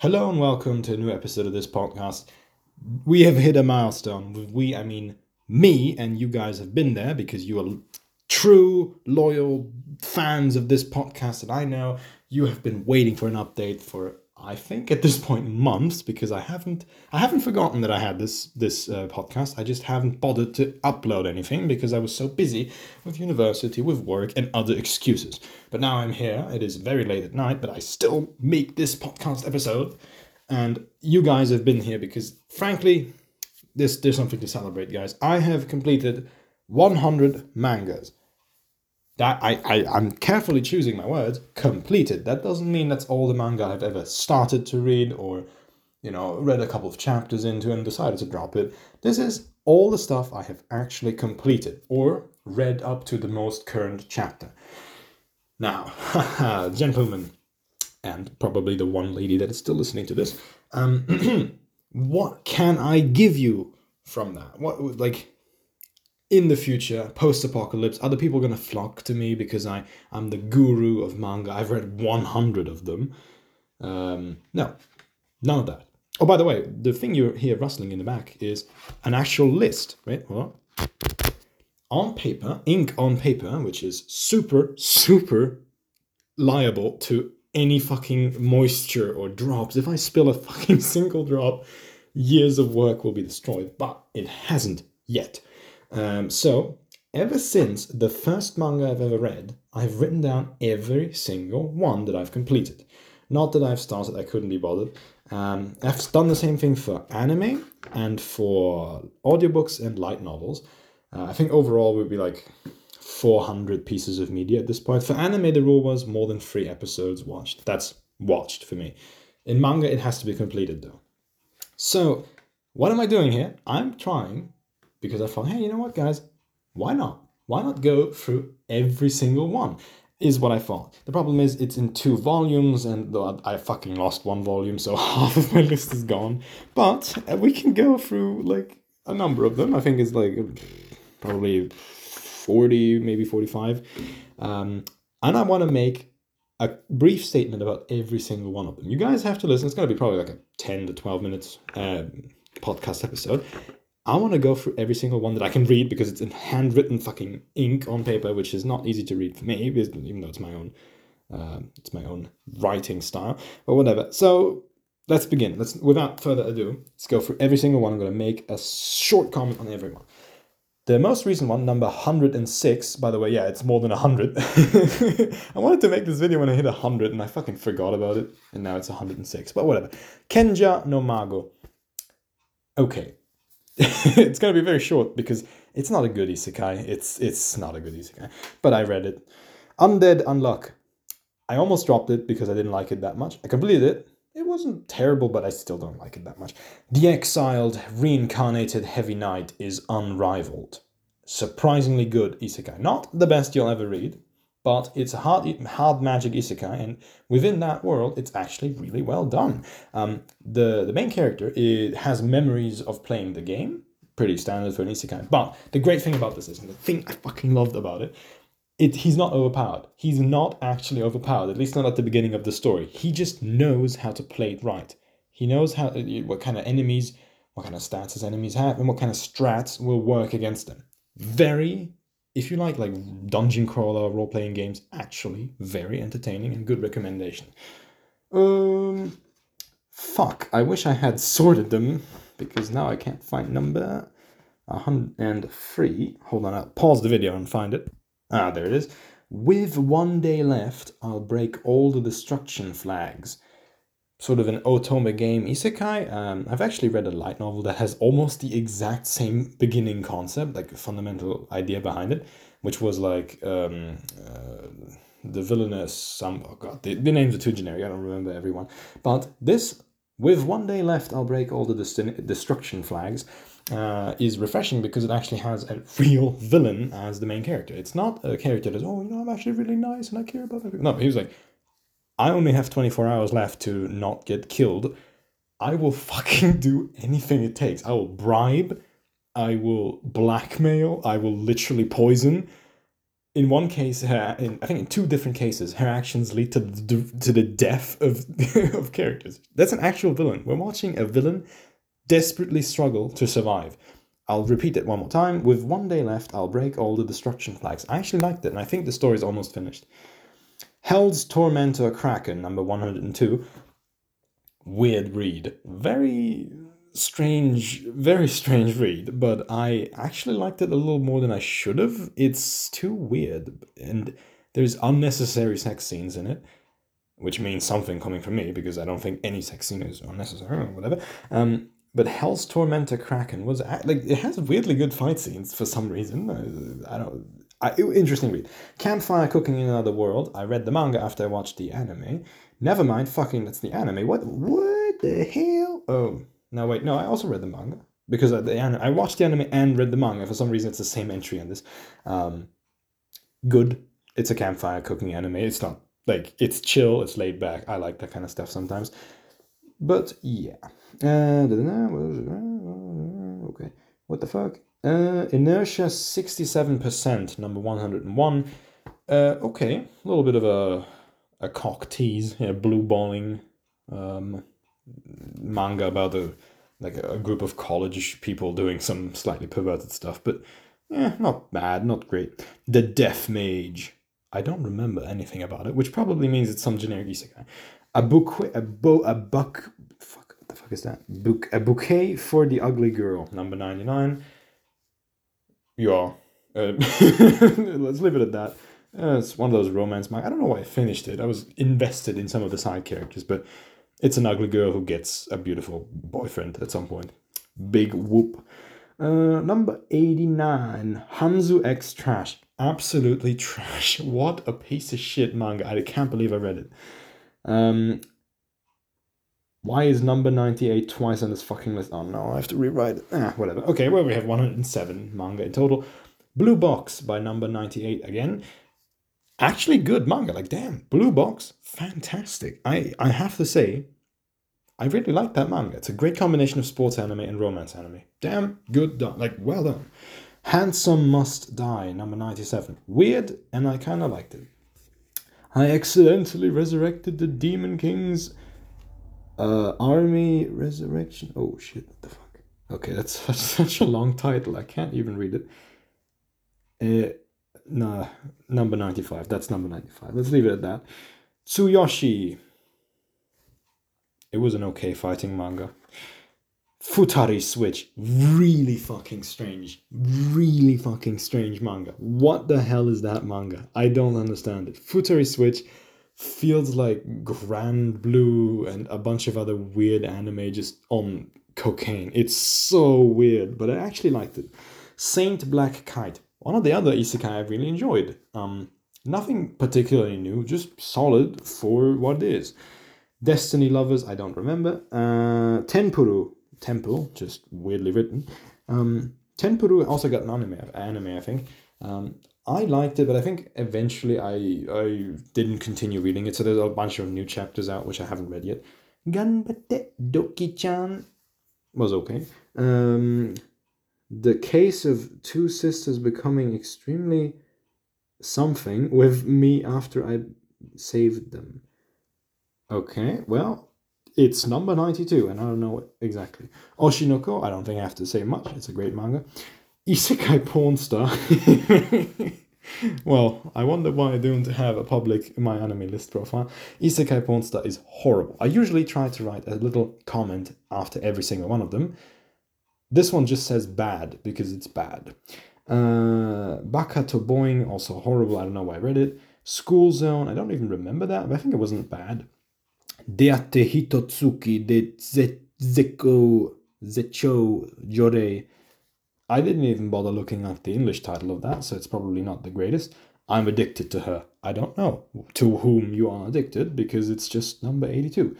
Hello and welcome to a new episode of this podcast. We have hit a milestone. With we, I mean me, and you guys have been there because you are true, loyal fans of this podcast. And I know you have been waiting for an update for I think at this point months because I haven't I haven't forgotten that I had this this uh, podcast. I just haven't bothered to upload anything because I was so busy with university, with work, and other excuses. But now I'm here. It is very late at night, but I still make this podcast episode, and you guys have been here because frankly, this there's something to celebrate, guys. I have completed 100 mangas that I, I I'm carefully choosing my words, completed. That doesn't mean that's all the manga I've ever started to read or you know read a couple of chapters into and decided to drop it. This is all the stuff I have actually completed or read up to the most current chapter. Now, gentlemen, and probably the one lady that is still listening to this, um, what can I give you from that? What like in the future, post apocalypse, other people are going to flock to me because I, I'm the guru of manga. I've read 100 of them. Um, no, none of that. Oh, by the way, the thing you hear rustling in the back is an actual list, right? What? On paper, ink on paper, which is super, super liable to any fucking moisture or drops. If I spill a fucking single drop, years of work will be destroyed, but it hasn't yet. Um, so, ever since the first manga I've ever read, I've written down every single one that I've completed. Not that I've started, I couldn't be bothered. Um, I've done the same thing for anime and for audiobooks and light novels. Uh, I think overall would be like 400 pieces of media at this point. For anime, the rule was more than three episodes watched. That's watched for me. In manga, it has to be completed though. So, what am I doing here? I'm trying because I thought, hey, you know what, guys? Why not? Why not go through every single one? Is what I thought. The problem is it's in two volumes, and I fucking lost one volume, so half of my list is gone. But uh, we can go through like a number of them. I think it's like probably 40, maybe 45. Um, and I want to make a brief statement about every single one of them. You guys have to listen. It's going to be probably like a 10 to 12 minutes uh, podcast episode. I want to go through every single one that I can read because it's in handwritten fucking ink on paper, which is not easy to read for me, even though it's my own, uh, it's my own writing style. But whatever. So let's begin. Let's without further ado, let's go through every single one. I'm going to make a short comment on every one. The most recent one, number 106, by the way, yeah, it's more than 100. I wanted to make this video when I hit 100 and I fucking forgot about it, and now it's 106, but whatever. Kenja no Mago. Okay, it's going to be very short because it's not a good isekai. It's it's not a good isekai. But I read it. Undead Unluck. I almost dropped it because I didn't like it that much. I completed it. It wasn't terrible, but I still don't like it that much. The Exiled Reincarnated Heavy Knight is unrivaled. Surprisingly good isekai. Not the best you'll ever read, but it's a hard, hard magic isekai, and within that world, it's actually really well done. Um, the the main character it has memories of playing the game, pretty standard for an isekai. But the great thing about this is, and the thing I fucking loved about it, it he's not overpowered. He's not actually overpowered, at least not at the beginning of the story. He just knows how to play it right. He knows how what kind of enemies, what kind of stats his enemies have, and what kind of strats will work against them. Very if you like like dungeon crawler role playing games, actually very entertaining and good recommendation. Um, fuck. I wish I had sorted them because now I can't find number 103. Hold on, I'll pause the video and find it. Ah, there it is. With one day left, I'll break all the destruction flags sort of an otome game isekai. Um, I've actually read a light novel that has almost the exact same beginning concept, like fundamental idea behind it, which was like um, uh, the villainous. Some oh god, the, the names are too generic. I don't remember everyone. But this, with one day left, I'll break all the destruction flags. Uh, is refreshing because it actually has a real villain as the main character. It's not a character that's oh you know I'm actually really nice and I care about everything. No, he was like I only have 24 hours left to not get killed. I will fucking do anything it takes. I will bribe. I will blackmail. I will literally poison. in one case, her in I think in two different cases, her actions lead to the to the death of of characters. That's an actual villain. We're watching a villain desperately struggle to survive. I'll repeat it one more time. With one day left, I'll break all the destruction flags. I actually liked it, and I think the story's almost finished. Hell's Tormentor Kraken, number 102. Weird read. Very strange, very strange read, but I actually liked it a little more than I should have. It's too weird, and there's unnecessary sex scenes in it, which means something coming from me because I don't think any sex scene is unnecessary or whatever. Um, but Hell's Tormentor Kraken was like it has weirdly good fight scenes for some reason. I don't. I, interesting read. Campfire Cooking in Another World. I read the manga after I watched the anime. Never mind, fucking that's the anime. What? What the hell? Oh, no, wait, no. I also read the manga because I, the I watched the anime and read the manga. For some reason, it's the same entry on this. Um, good. It's a campfire cooking anime. It's not like it's chill. It's laid back. I like that kind of stuff sometimes. But yeah. Uh, okay. What the fuck? Uh, inertia 67%, number 101. Uh, okay, a little bit of a, a cock tease, yeah, blue balling um, manga about a, like a group of college people doing some slightly perverted stuff, but yeah, not bad, not great. The Death Mage. I don't remember anything about it, which probably means it's some generic isekai. A book, a bo, a buck, fuck, what the fuck is that? Book, a bouquet for the ugly girl, number 99 yeah. Uh, let's leave it at that. Uh, it's one of those romance manga. I don't know why I finished it. I was invested in some of the side characters, but it's an ugly girl who gets a beautiful boyfriend at some point. Big whoop. Uh, number 89, Hanzo X Trash. Absolutely trash. What a piece of shit manga. I can't believe I read it. Um, why is number 98 twice on this fucking list? Oh no, I have to rewrite it. Ah, whatever. Okay, well, we have 107 manga in total. Blue Box by number 98 again. Actually, good manga. Like, damn, Blue Box, fantastic. I, I have to say, I really like that manga. It's a great combination of sports anime and romance anime. Damn, good done. Like, well done. Handsome Must Die, number 97. Weird, and I kind of liked it. I accidentally resurrected the Demon King's uh, Army Resurrection. Oh shit! What the fuck? Okay, that's such, such a long title. I can't even read it. Uh, nah, number ninety-five. That's number ninety-five. Let's leave it at that. Tsuyoshi. It was an okay fighting manga. Futari Switch. Really fucking strange. Really fucking strange manga. What the hell is that manga? I don't understand it. Futari Switch feels like Grand Blue and a bunch of other weird anime just on cocaine. It's so weird, but I actually liked it. Saint Black Kite, one of the other isekai I really enjoyed. Um, nothing particularly new, just solid for what it is. Destiny Lovers, I don't remember. Uh, Tenpuru, Temple, just weirdly written. Um, Tenpuru also got an anime, anime I think. Um, I liked it, but I think eventually I I didn't continue reading it. So there's a bunch of new chapters out which I haven't read yet. Ganbate Doki-chan was okay. Um, the case of two sisters becoming extremely something with me after I saved them. Okay, well, it's number 92, and I don't know exactly. Oshinoko, I don't think I have to say much. It's a great manga. Isekai porn star. well, I wonder why I don't have a public my anime list profile. Isekai porn star is horrible. I usually try to write a little comment after every single one of them. This one just says bad because it's bad. Uh, Baka to Boing, also horrible. I don't know why I read it. School Zone, I don't even remember that, but I think it wasn't bad. Deate Hitotsuki de Zeko Zecho Jorei I didn't even bother looking up the English title of that, so it's probably not the greatest. I'm addicted to her. I don't know to whom you are addicted because it's just number 82.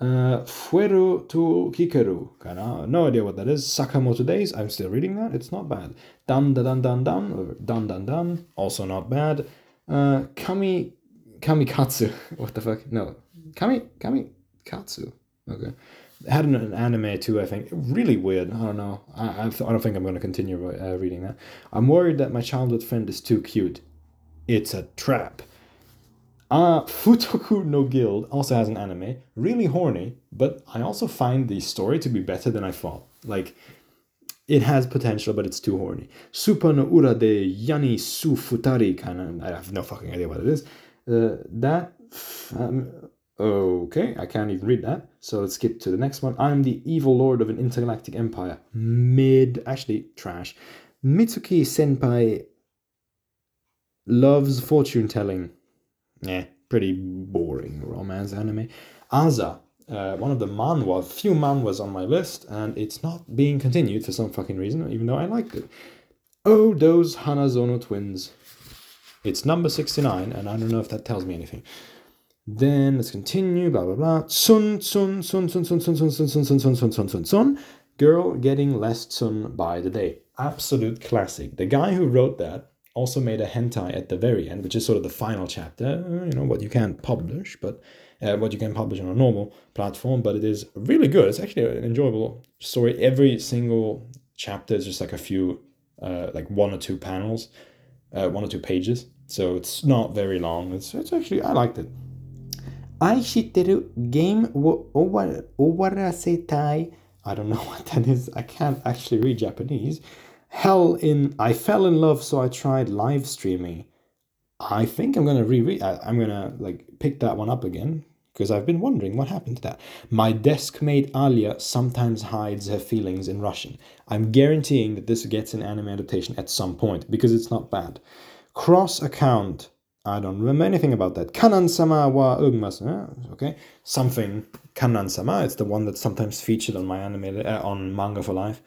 Uh, Fueru to Kikeru. Kinda, no idea what that is. Sakamoto Days. I'm still reading that. It's not bad. Dan Dan Dan Dan Dan or Dan Dan Dan. Also not bad. Uh, Kami Kamikatsu. What the fuck? No. Kami Kami Katsu. Okay had an, an, anime too. I think really weird. I don't know. I I, don't think I'm going to continue uh, reading that. I'm worried that my childhood friend is too cute. It's a trap. Uh, Futoku no Guild also has an anime, really horny, but I also find the story to be better than I thought. Like, it has potential, but it's too horny. Super no Ura de Yani Su Futari, kind of, I have no fucking idea what it is. Uh, that, um, okay, I can't even read that, so let's skip to the next one. I'm the evil lord of an intergalactic empire. Mid, actually, trash. Mitsuki Senpai loves fortune telling. Yeah, pretty boring romance anime. Aza, uh, one of the manhwa, few manhwas on my list, and it's not being continued for some fucking reason, even though I liked it. Oh, those Hanazono twins. It's number 69, and I don't know if that tells me anything. Then let's continue, blah blah blah. Sun, sun, sun, sun, sun, sun, sun, sun, sun, sun, sun, sun, sun, sun, sun. Girl getting less sun by the day. Absolute classic. The guy who wrote that also made a hentai at the very end, which is sort of the final chapter. You know what you can't publish, but uh, what you can publish on a normal platform. But it is really good. It's actually an enjoyable story. Every single chapter is just like a few, uh, like one or two panels, uh, one or two pages. So it's not very long. It's it's actually I liked it. 愛してるゲームを終わ終わらせたい。I don't know what that is. I can't actually read Japanese. Hell in I fell in love, so I tried live streaming. I think I'm gonna reread. I, I'm gonna like pick that one up again because I've been wondering what happened to that. My desk mate Alya sometimes hides her feelings in Russian. I'm guaranteeing that this gets an anime adaptation at some point because it's not bad. Cross account. I don't remember anything about that. Kanan sama wa ugmasu. Okay, something Kanan sama. It's the one that's sometimes featured on my anime uh, on Manga for Life.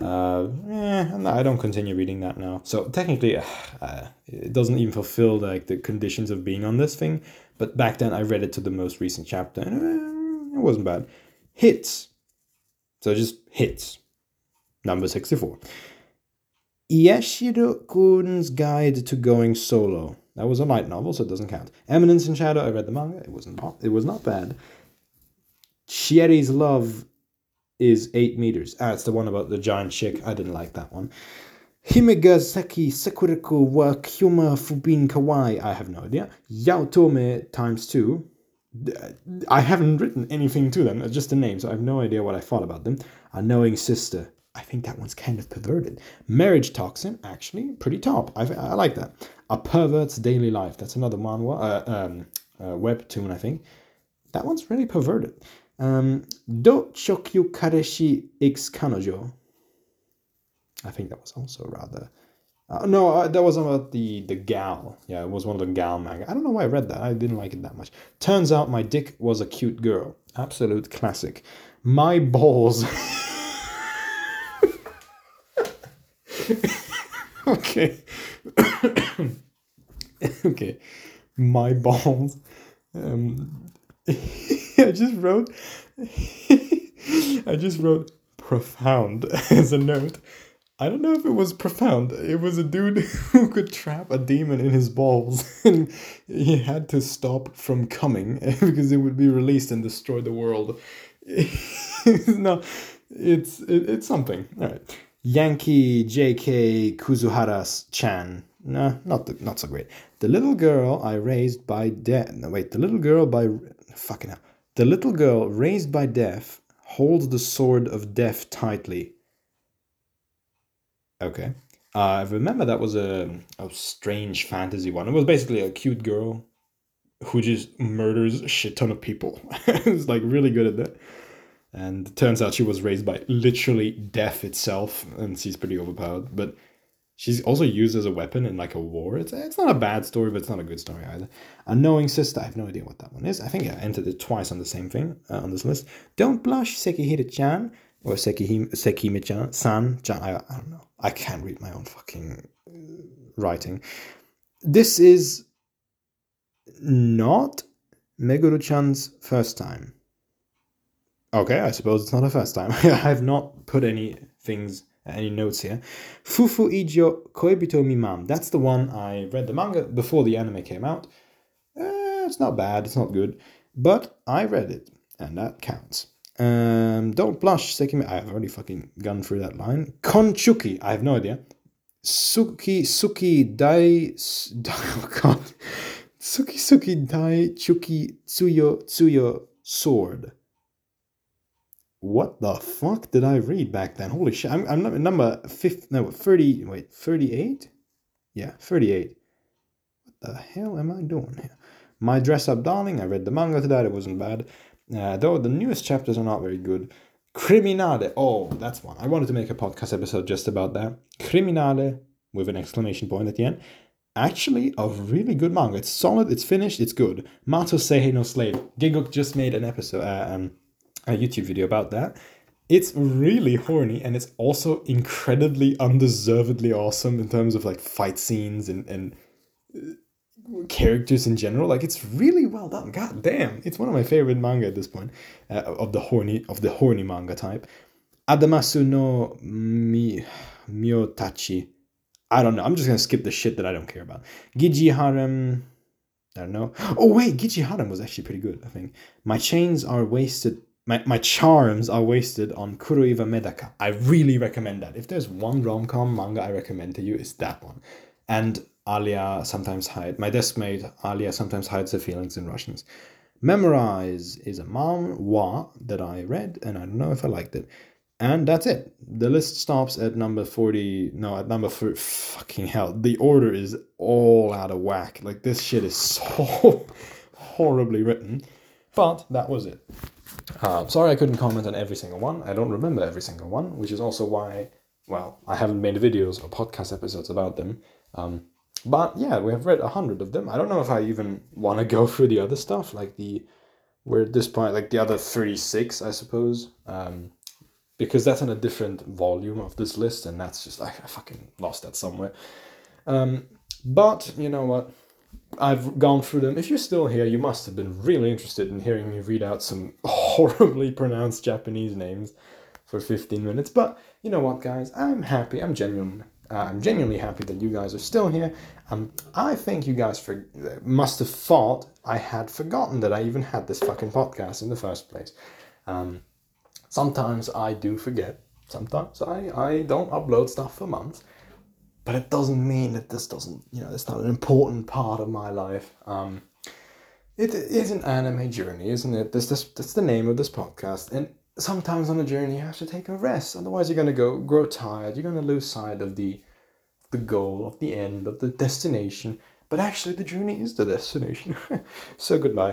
Uh, eh, I don't continue reading that now. So technically, uh, it doesn't even fulfill like the conditions of being on this thing. But back then, I read it to the most recent chapter, and uh, it wasn't bad. Hits. So just hits. Number sixty-four. Yashiro Kun's Guide to Going Solo. That was a light novel, so it doesn't count. Eminence in Shadow, I read the manga. It was not it was not bad. Shieri's Love is eight meters. Ah, it's the one about the giant chick. I didn't like that one. Himegasaki Sakuriku wa Kyuma Fubin Kawaii. I have no idea. Yaotome times two. I haven't written anything to them, just the name, so I have no idea what I thought about them. A Knowing Sister. I think that one's kind of perverted. Marriage Toxin, actually, pretty top. I, I like that. A Pervert's Daily Life. That's another manhwa, uh, um, uh, webtoon, I think. That one's really perverted. Um, Do Chokyu Kareshi X Kanojo. I think that was also rather. Uh, no, uh, that was about the the gal. Yeah, it was one of the gal manga. I don't know why I read that. I didn't like it that much. Turns out my dick was a cute girl. Absolute classic. My balls. okay. okay. My balls. Um, I just wrote. I just wrote profound as a note. I don't know if it was profound. It was a dude who could trap a demon in his balls, and he had to stop from coming because it would be released and destroy the world. no, it's it, it's something. All right. Yankee J.K. Kuzuhara's Chan. No, not the, not so great. The little girl I raised by death. No, wait. The little girl by fucking hell. The little girl raised by death holds the sword of death tightly. Okay. Uh, I remember that was a, a strange fantasy one. It was basically a cute girl who just murders a shit ton of people. it's like really good at that. And turns out she was raised by literally death itself, and she's pretty overpowered. But she's also used as a weapon in like a war. It's it's not a bad story, but it's not a good story either. Unknowing Sister, I have no idea what that one is. I think I entered it twice on the same thing uh, on this list. Don't blush, Sekihiro-chan or Sekihime Sekime-chan, San, chan, I, I don't know. I can't read my own fucking writing. This is not Meguru-chan's first time. Okay, I suppose it's not her first time. I have not put any things, any notes here. Fufu Ijo Koibito Miman. That's the one I read the manga before the anime came out. Eh, it's not bad, it's not good, but I read it, and that counts. Um, don't blush, Sekime. I've already fucking gone through that line. Konchuki. I have no idea. Suki Suki Dai. Oh god. Suki Suki Dai Chuki Tsuyo Tsuyo Sword. What the fuck did I read back then? Holy shit. I'm, I'm number 50. No, 30. Wait, 38? Yeah, 38. What the hell am I doing here? My Dress Up Darling. I read the manga to that. It wasn't bad. Uh, though the newest chapters are not very good. Criminale. Oh, that's one. I wanted to make a podcast episode just about that. Criminale with an exclamation point at the end. Actually, a really good manga. It's solid. It's finished. It's good. Mato Seihei no Slave. Gigguk just made an episode, uh, um, a YouTube video about that. It's really horny and it's also incredibly undeservedly awesome in terms of like fight scenes and and characters in general. Like it's really well done. God damn, it's one of my favorite manga at this point uh, of the horny of the horny manga type. Adamasu no mi Miotachi. I don't know. I'm just gonna skip the shit that I don't care about. Giji Harem. I don't know. Oh wait, Giji Harem was actually pretty good. I think my chains are wasted. My, my charms are wasted on Kuroiwa Medaka. I really recommend that. If there's one rom com manga I recommend to you, it's that one. And Alya sometimes hide. My deskmate Alya sometimes hides her feelings in Russians. Memorize is a manhwa that I read, and I don't know if I liked it. And that's it. The list stops at number 40. No, at number 40. Fucking hell. The order is all out of whack. Like, this shit is so horribly written. But that was it. Uh, sorry I couldn't comment on every single one. I don't remember every single one, which is also why, well, I haven't made videos or podcast episodes about them. Um, but yeah, we have read a hundred of them. I don't know if I even want to go through the other stuff, like the we're at this point, like the other thirty six, I suppose, um, because that's in a different volume of this list, and that's just I, I fucking lost that somewhere. Um, but you know what? I've gone through them. If you're still here, you must have been really interested in hearing me read out some horribly pronounced Japanese names for 15 minutes. But you know what, guys? I'm happy. I'm genuine. Uh, I'm genuinely happy that you guys are still here. Um, I think you guys for, must have thought I had forgotten that I even had this fucking podcast in the first place. Um, sometimes I do forget. Sometimes I, I don't upload stuff for months. But it doesn't mean that this doesn't, you know, it's not an important part of my life. Um, it is an anime journey, isn't it? This, this, that's the name of this podcast. And sometimes on a journey you have to take a rest otherwise you're going to go grow tired you're going to lose sight of the the goal of the end of the destination but actually the journey is the destination so goodbye